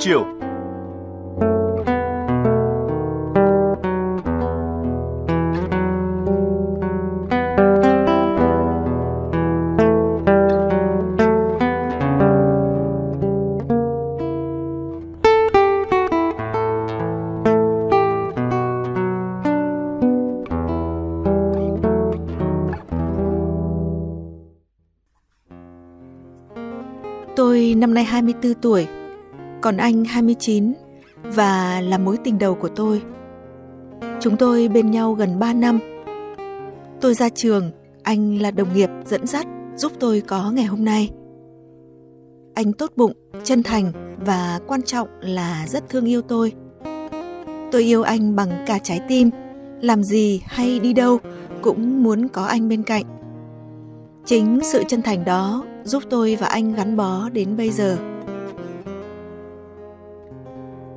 chiều. Tôi năm nay 24 tuổi, còn anh 29 và là mối tình đầu của tôi. Chúng tôi bên nhau gần 3 năm. Tôi ra trường, anh là đồng nghiệp dẫn dắt giúp tôi có ngày hôm nay. Anh tốt bụng, chân thành và quan trọng là rất thương yêu tôi. Tôi yêu anh bằng cả trái tim, làm gì hay đi đâu cũng muốn có anh bên cạnh. Chính sự chân thành đó giúp tôi và anh gắn bó đến bây giờ.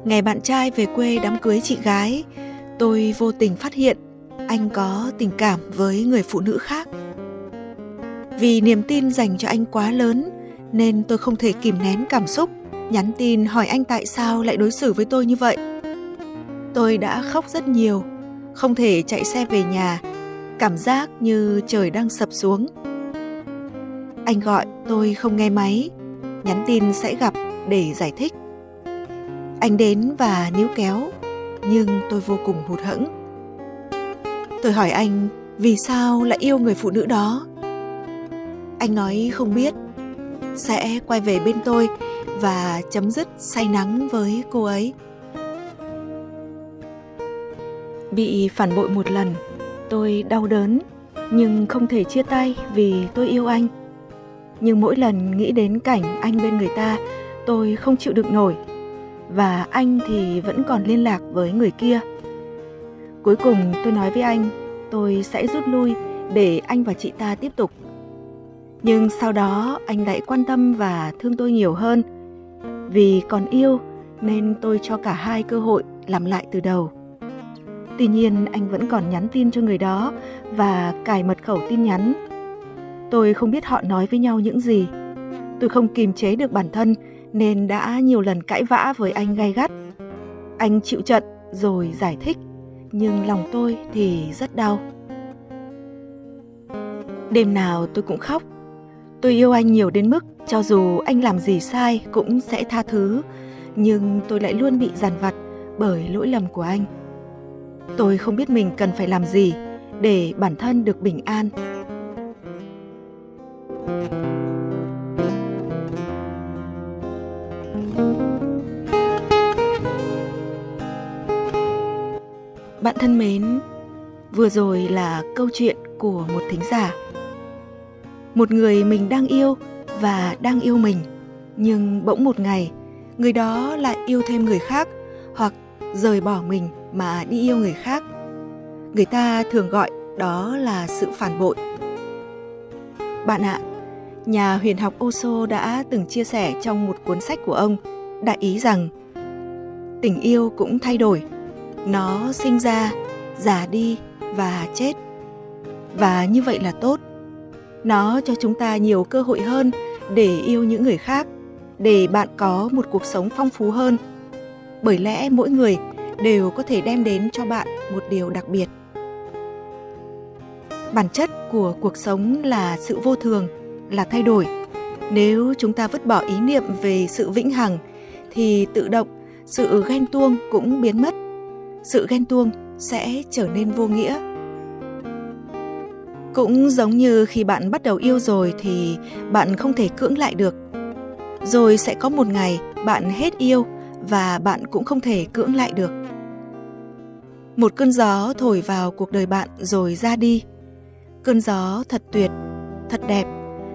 Ngày bạn trai về quê đám cưới chị gái, tôi vô tình phát hiện anh có tình cảm với người phụ nữ khác. Vì niềm tin dành cho anh quá lớn nên tôi không thể kìm nén cảm xúc, nhắn tin hỏi anh tại sao lại đối xử với tôi như vậy. Tôi đã khóc rất nhiều, không thể chạy xe về nhà, cảm giác như trời đang sập xuống. Anh gọi tôi không nghe máy, nhắn tin sẽ gặp để giải thích. Anh đến và níu kéo, nhưng tôi vô cùng hụt hẫng. Tôi hỏi anh vì sao lại yêu người phụ nữ đó. Anh nói không biết, sẽ quay về bên tôi và chấm dứt say nắng với cô ấy. Bị phản bội một lần, tôi đau đớn nhưng không thể chia tay vì tôi yêu anh. Nhưng mỗi lần nghĩ đến cảnh anh bên người ta, tôi không chịu được nổi. Và anh thì vẫn còn liên lạc với người kia. Cuối cùng tôi nói với anh, tôi sẽ rút lui để anh và chị ta tiếp tục. Nhưng sau đó anh lại quan tâm và thương tôi nhiều hơn. Vì còn yêu nên tôi cho cả hai cơ hội làm lại từ đầu. Tuy nhiên anh vẫn còn nhắn tin cho người đó và cài mật khẩu tin nhắn. Tôi không biết họ nói với nhau những gì. Tôi không kìm chế được bản thân nên đã nhiều lần cãi vã với anh gay gắt. Anh chịu trận rồi giải thích, nhưng lòng tôi thì rất đau. Đêm nào tôi cũng khóc. Tôi yêu anh nhiều đến mức cho dù anh làm gì sai cũng sẽ tha thứ, nhưng tôi lại luôn bị dằn vặt bởi lỗi lầm của anh. Tôi không biết mình cần phải làm gì để bản thân được bình an. Thân mến, vừa rồi là câu chuyện của một thính giả. Một người mình đang yêu và đang yêu mình, nhưng bỗng một ngày, người đó lại yêu thêm người khác hoặc rời bỏ mình mà đi yêu người khác. Người ta thường gọi đó là sự phản bội. Bạn ạ, nhà huyền học Osho đã từng chia sẻ trong một cuốn sách của ông đại ý rằng tình yêu cũng thay đổi. Nó sinh ra, già đi và chết. Và như vậy là tốt. Nó cho chúng ta nhiều cơ hội hơn để yêu những người khác, để bạn có một cuộc sống phong phú hơn. Bởi lẽ mỗi người đều có thể đem đến cho bạn một điều đặc biệt bản chất của cuộc sống là sự vô thường là thay đổi nếu chúng ta vứt bỏ ý niệm về sự vĩnh hằng thì tự động sự ghen tuông cũng biến mất sự ghen tuông sẽ trở nên vô nghĩa. Cũng giống như khi bạn bắt đầu yêu rồi thì bạn không thể cưỡng lại được. Rồi sẽ có một ngày bạn hết yêu và bạn cũng không thể cưỡng lại được. Một cơn gió thổi vào cuộc đời bạn rồi ra đi. Cơn gió thật tuyệt, thật đẹp,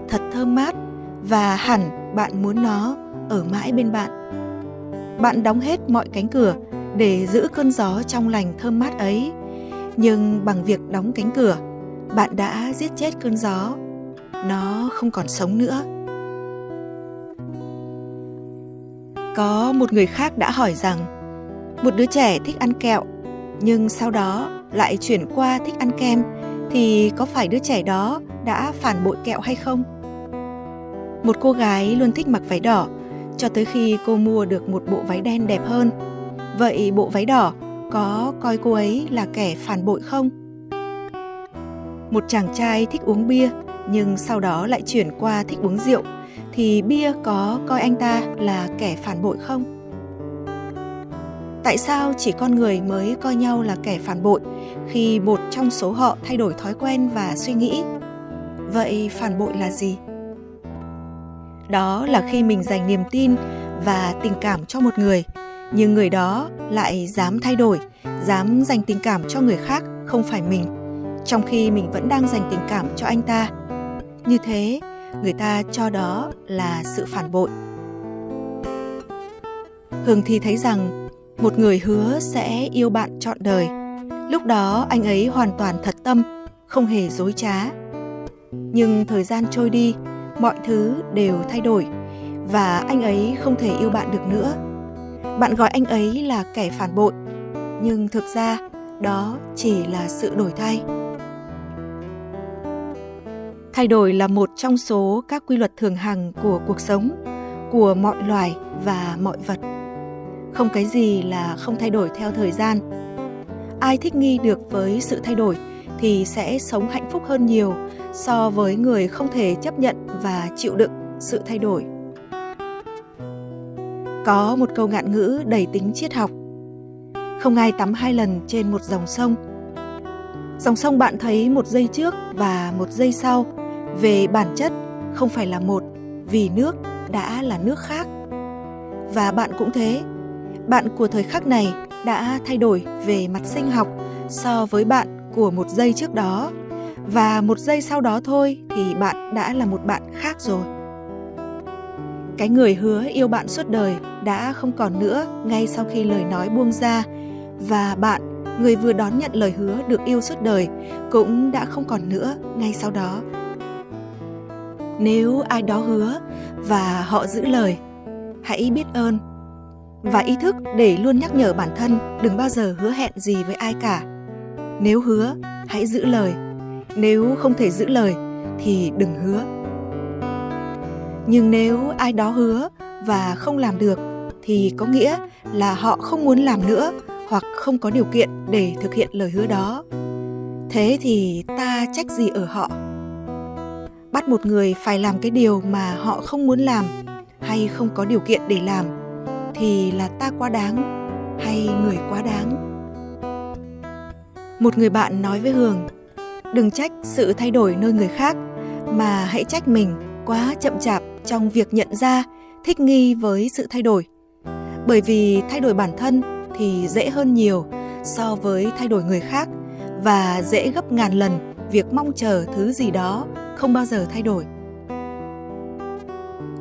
thật thơm mát và hẳn bạn muốn nó ở mãi bên bạn. Bạn đóng hết mọi cánh cửa để giữ cơn gió trong lành thơm mát ấy nhưng bằng việc đóng cánh cửa bạn đã giết chết cơn gió nó không còn sống nữa có một người khác đã hỏi rằng một đứa trẻ thích ăn kẹo nhưng sau đó lại chuyển qua thích ăn kem thì có phải đứa trẻ đó đã phản bội kẹo hay không? Một cô gái luôn thích mặc váy đỏ, cho tới khi cô mua được một bộ váy đen đẹp hơn. Vậy bộ váy đỏ có coi cô ấy là kẻ phản bội không? Một chàng trai thích uống bia nhưng sau đó lại chuyển qua thích uống rượu thì bia có coi anh ta là kẻ phản bội không? Tại sao chỉ con người mới coi nhau là kẻ phản bội khi một trong số họ thay đổi thói quen và suy nghĩ? Vậy phản bội là gì? Đó là khi mình dành niềm tin và tình cảm cho một người, nhưng người đó lại dám thay đổi, dám dành tình cảm cho người khác không phải mình, trong khi mình vẫn đang dành tình cảm cho anh ta. Như thế, người ta cho đó là sự phản bội. Hương thì thấy rằng một người hứa sẽ yêu bạn trọn đời. Lúc đó anh ấy hoàn toàn thật tâm, không hề dối trá. Nhưng thời gian trôi đi, mọi thứ đều thay đổi và anh ấy không thể yêu bạn được nữa. Bạn gọi anh ấy là kẻ phản bội, nhưng thực ra đó chỉ là sự đổi thay. Thay đổi là một trong số các quy luật thường hằng của cuộc sống, của mọi loài và mọi vật. Không cái gì là không thay đổi theo thời gian. Ai thích nghi được với sự thay đổi thì sẽ sống hạnh phúc hơn nhiều so với người không thể chấp nhận và chịu đựng sự thay đổi. Có một câu ngạn ngữ đầy tính triết học. Không ai tắm hai lần trên một dòng sông. Dòng sông bạn thấy một giây trước và một giây sau về bản chất không phải là một vì nước đã là nước khác. Và bạn cũng thế, bạn của thời khắc này đã thay đổi về mặt sinh học so với bạn của một giây trước đó và một giây sau đó thôi thì bạn đã là một bạn khác rồi cái người hứa yêu bạn suốt đời đã không còn nữa ngay sau khi lời nói buông ra. Và bạn, người vừa đón nhận lời hứa được yêu suốt đời, cũng đã không còn nữa ngay sau đó. Nếu ai đó hứa và họ giữ lời, hãy biết ơn và ý thức để luôn nhắc nhở bản thân đừng bao giờ hứa hẹn gì với ai cả. Nếu hứa, hãy giữ lời. Nếu không thể giữ lời, thì đừng hứa nhưng nếu ai đó hứa và không làm được, thì có nghĩa là họ không muốn làm nữa hoặc không có điều kiện để thực hiện lời hứa đó. Thế thì ta trách gì ở họ? Bắt một người phải làm cái điều mà họ không muốn làm hay không có điều kiện để làm thì là ta quá đáng hay người quá đáng? Một người bạn nói với hường, đừng trách sự thay đổi nơi người khác, mà hãy trách mình quá chậm chạp trong việc nhận ra, thích nghi với sự thay đổi. Bởi vì thay đổi bản thân thì dễ hơn nhiều so với thay đổi người khác và dễ gấp ngàn lần việc mong chờ thứ gì đó không bao giờ thay đổi.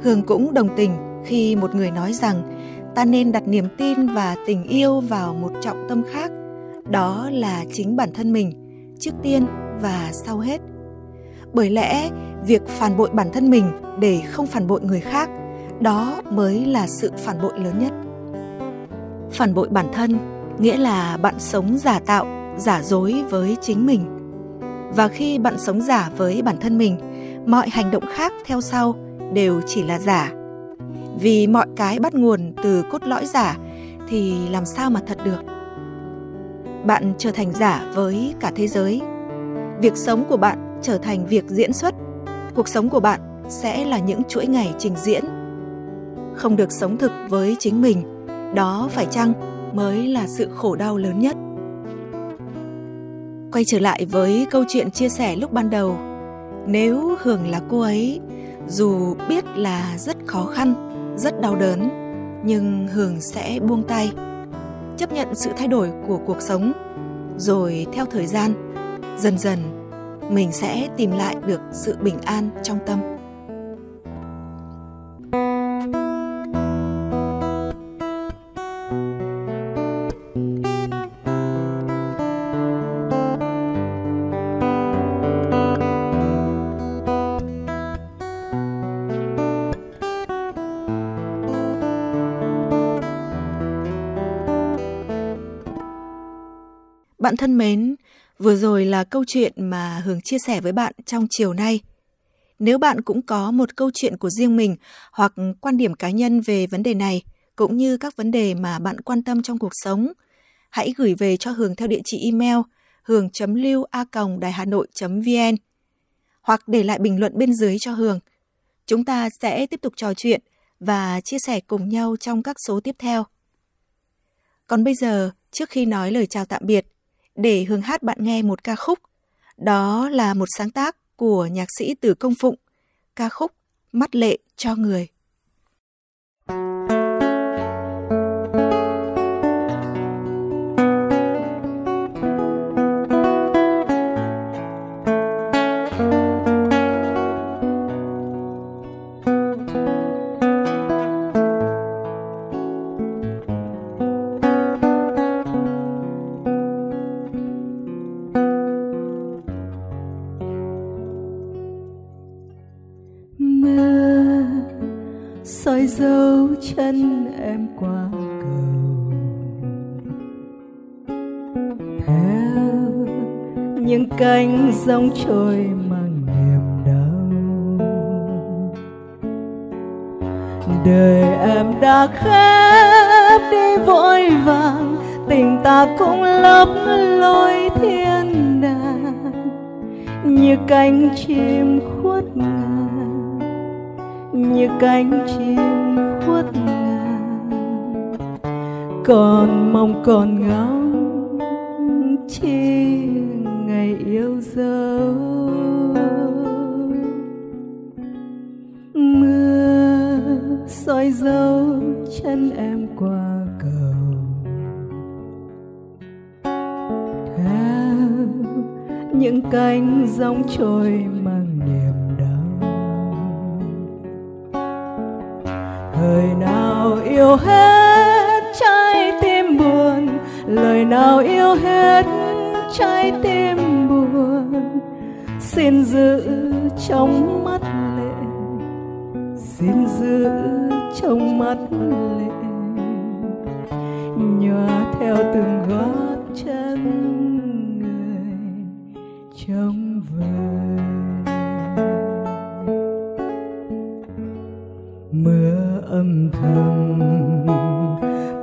Hương cũng đồng tình khi một người nói rằng ta nên đặt niềm tin và tình yêu vào một trọng tâm khác, đó là chính bản thân mình, trước tiên và sau hết bởi lẽ, việc phản bội bản thân mình để không phản bội người khác, đó mới là sự phản bội lớn nhất. Phản bội bản thân nghĩa là bạn sống giả tạo, giả dối với chính mình. Và khi bạn sống giả với bản thân mình, mọi hành động khác theo sau đều chỉ là giả. Vì mọi cái bắt nguồn từ cốt lõi giả thì làm sao mà thật được? Bạn trở thành giả với cả thế giới. Việc sống của bạn trở thành việc diễn xuất. Cuộc sống của bạn sẽ là những chuỗi ngày trình diễn. Không được sống thực với chính mình, đó phải chăng mới là sự khổ đau lớn nhất? Quay trở lại với câu chuyện chia sẻ lúc ban đầu. Nếu hường là cô ấy, dù biết là rất khó khăn, rất đau đớn, nhưng hường sẽ buông tay, chấp nhận sự thay đổi của cuộc sống. Rồi theo thời gian, dần dần mình sẽ tìm lại được sự bình an trong tâm. Bạn thân mến, vừa rồi là câu chuyện mà Hường chia sẻ với bạn trong chiều nay. Nếu bạn cũng có một câu chuyện của riêng mình hoặc quan điểm cá nhân về vấn đề này, cũng như các vấn đề mà bạn quan tâm trong cuộc sống, hãy gửi về cho Hường theo địa chỉ email hường.lưu a đài hà nội vn hoặc để lại bình luận bên dưới cho Hường. Chúng ta sẽ tiếp tục trò chuyện và chia sẻ cùng nhau trong các số tiếp theo. Còn bây giờ, trước khi nói lời chào tạm biệt, để Hương hát bạn nghe một ca khúc. Đó là một sáng tác của nhạc sĩ Từ Công Phụng, ca khúc Mắt lệ cho người. Soi dấu chân em qua cầu. Theo những cánh rong trôi mang niềm đau. Đời em đã khép đi vội vàng, tình ta cũng lấp lối thiên đàng. Như cánh chim khuất như cánh chim khuất ngàn còn mong còn ngóng chi ngày yêu dấu. Mưa soi dấu chân em qua cầu. Theo những cánh rong trôi hết trái tim buồn. Lời nào yêu hết trái tim buồn. Xin giữ trong mắt lệ. Xin giữ trong mắt lệ. Nhòa theo từng gót chân người trong âm thầm.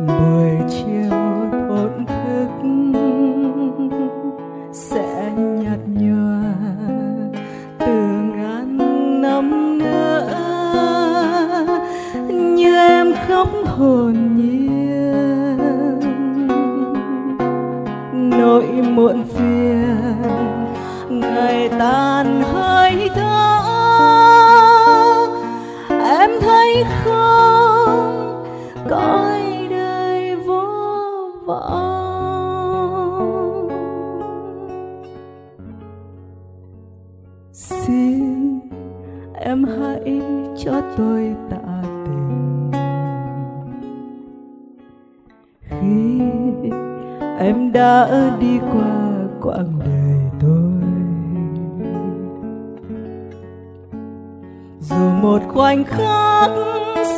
Buổi em đã đi qua quãng đời tôi. Dù một khoảnh khắc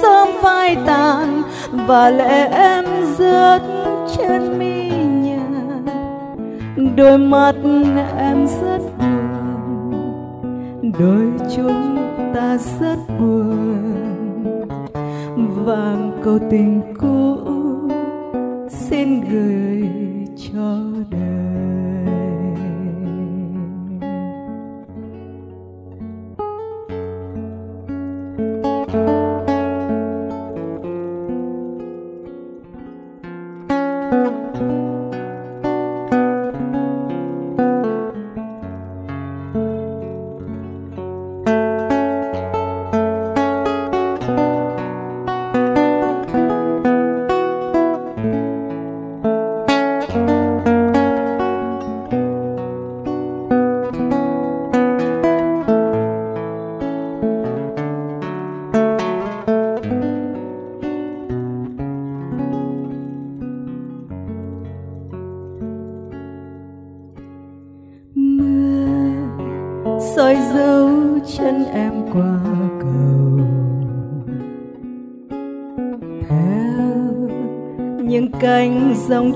sớm phai tàn, và lẽ em rớt trên mi nhà. Đôi mắt em rất buồn, đôi chúng ta rất buồn. Vàng câu tình cũ xin gửi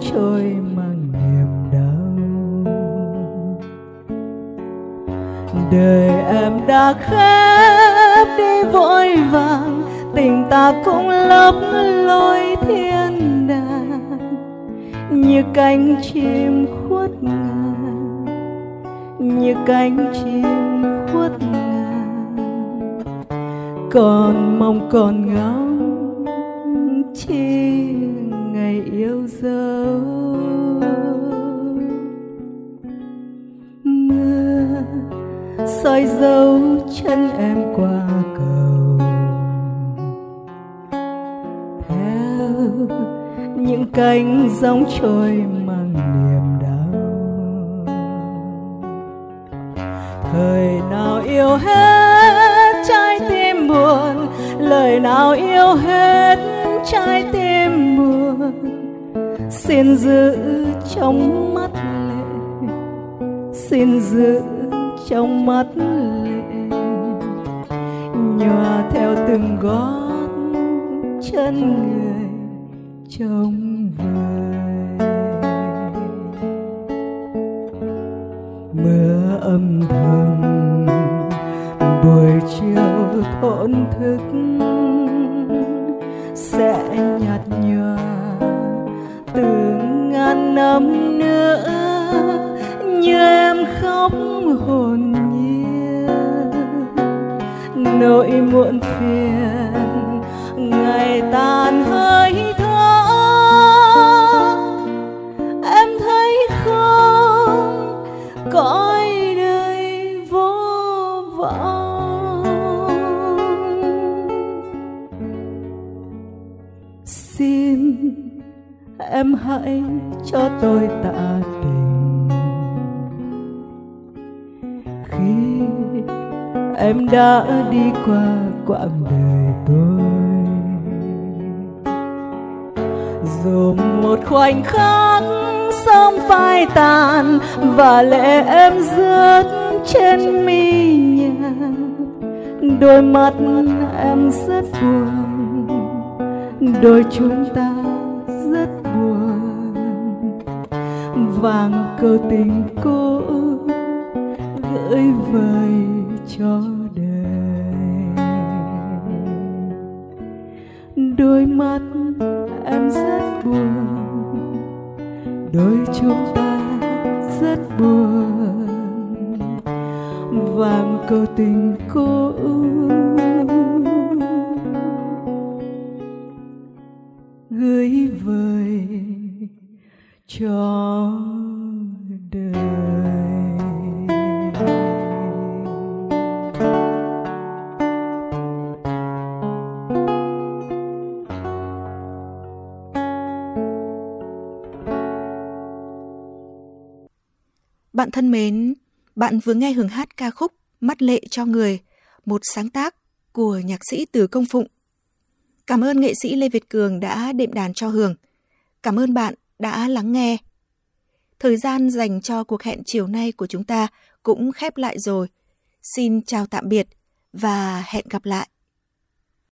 trôi mang niềm đau. Đời em đã khép đi vội vàng, tình ta cũng lấp lối thiên đàng. Như cánh chim khuất ngàn, như cánh chim khuất ngàn. Còn mong còn ngóng chi yêu dấu. Mưa soi dấu chân em qua cầu. Theo những cánh gióng trôi mang niềm đau. Thời nào yêu hết trái tim buồn, lời nào yêu hết trái tim xin giữ trong mắt lệ. Xin giữ trong mắt lệ. Nhòa theo từng gót chân người trong vời. Mưa âm thầm buổi chiều thổn thức, sẽ nhạt nhòa năm nữa, như em khóc hồn nhiên. Nỗi muộn phiền, ngày tàn hơi thở. Em thấy không? Cõi đời vô vọng. Xin em hãy cho tôi tạ tình. Khi em đã đi qua quãng đời tôi dù một khoảnh khắc sớm phai tàn và lệ em rớt trên mi nhà. Đôi mắt em rất buồn, đôi chúng ta vàng câu tình cô gửi vời cho đời đôi mắt em rất buồn, đôi chúng ta rất buồn vàng câu tình cô. Bạn thân mến, bạn vừa nghe hưởng hát ca khúc Mắt lệ cho người, một sáng tác của nhạc sĩ Từ Công Phụng. Cảm ơn nghệ sĩ Lê Việt Cường đã đệm đàn cho Hường. Cảm ơn bạn đã lắng nghe. Thời gian dành cho cuộc hẹn chiều nay của chúng ta cũng khép lại rồi. Xin chào tạm biệt và hẹn gặp lại.